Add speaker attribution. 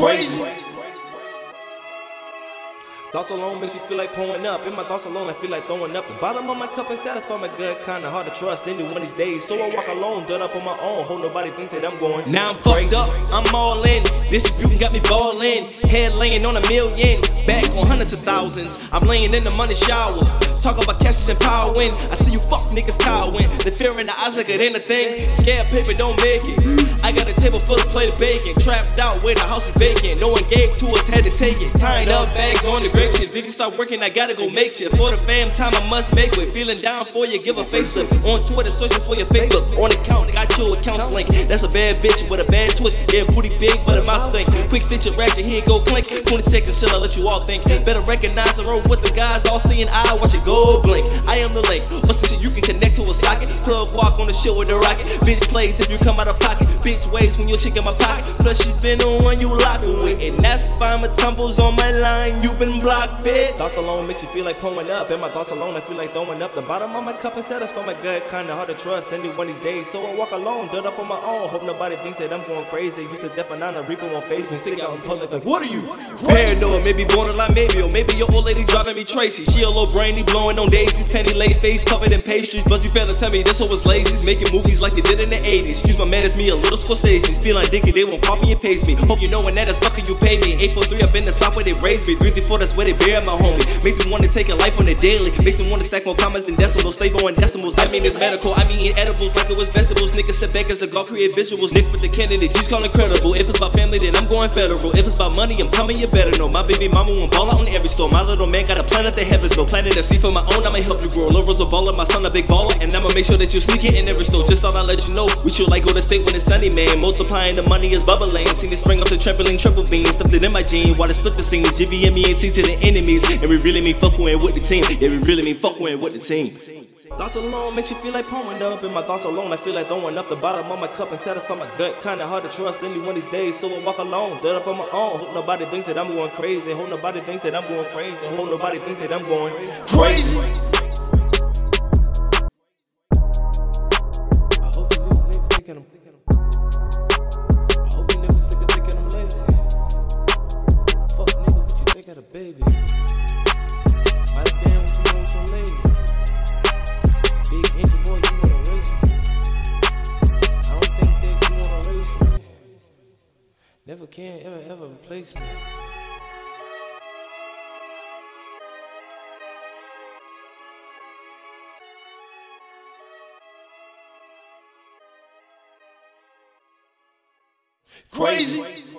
Speaker 1: crazy. Thoughts alone makes you feel like pulling up. In my thoughts alone, I feel like throwing up. The bottom of my cup is satisfy my gut. Kinda hard to trust any one of these days. So I walk alone, done up on my own. Hope nobody thinks that I'm going. Now I'm fucked up, I'm all in. This Distributing got me balling. Head laying on a million. Back on hundreds of thousands. I'm laying in the money shower. Talk about cashes and power win. I see you fuck niggas cowering. The fear in the eyes like it ain't a thing. Scared paper don't make it. I got a table full of plate of bacon. Trapped out where the house is vacant. No one gave to us, had to take it. Tying up bags on the grape shit. Did you start working? I gotta go make shit. For the fam time, I must make it. Feeling down for you, give a facelift. On Twitter, searching for your Facebook. On account, I got your account link. That's a bad bitch with a bad twist. Yeah, booty big, but a mouth stink. Quick fit your ratchet, here go clink. 20 seconds, shit, I'll let you all think. Better recognize the road with the guys, all seeing eye, watch it go blink. I am the link. What's the shit you can connect to a socket? Plug walk on the show with the rocket. Bitch plays if you come out of pocket. Bitch waves when your chick in my pocket. Plus she's been on one you lock with, And that's fine, my tumbles on my line. You been blocked, bitch. Thoughts alone makes you feel like pulling up. And my thoughts alone, I feel like throwing up. The bottom of my cup is satisfied my gut. Kinda hard to trust any one of these days. So I walk alone, done up on my own. Hope nobody thinks that I'm going crazy. Used to dip on the reaper on Facebook. Stick out in public like, what are you? Paranoid, maybe borderline, maybe. Or maybe your old lady driving me Tracy. She a little brainy, blowing on daisies. Penny lace face covered in pastries. But you fail to tell me this one was lazy. Making movies like they did in the 80s. Use my man as me a little Scorsese's. Feeling dicky, they won't copy and paste me. Hope you know when that is fucking you pay me. 843 up in the south where they raised me. 334 that's where they bury my homie. Makes me wanna take a life on the daily. Makes me wanna stack more commas than decimals. Stay going decimals. I mean it's medical. I mean edibles like it was vegetables. Niggas sit back as the god create visuals. Nick with the candidate, G's call incredible. If it's about family, then I'm going federal. If it's about money, I'm coming, you better know. My baby mama won't ball out on every store. My little man got a planet the heavens. No planet to see for my own. I'ma help you grow. Lover's a baller, my son a big baller. And I'ma make sure that you sneak it in every store. Just thought I'd let you know. We should like go to state when it's sunny, man. Multiplying the money is bubbling. Seen it spring off the trampoline, triple beam. Stuffed it in my jeans while I split the scene. Jimmy and and T to the enemies. And we really mean fuck with the team. Yeah, we really mean fuck with the team. Thoughts alone makes you feel like pulling up. In my thoughts alone, I feel like throwing up the bottom of my cup and satisfy my gut. Kinda hard to trust anyone these days, so I walk alone, dead up on my own. Hope nobody thinks that I'm going crazy. Hope nobody thinks that I'm going crazy. Hope nobody thinks that I'm going crazy. baby. my stand with you know with your lady. Big engine boy, you wanna race me. I don't think that you wanna race me. Never can ever ever replace me. Crazy. Crazy.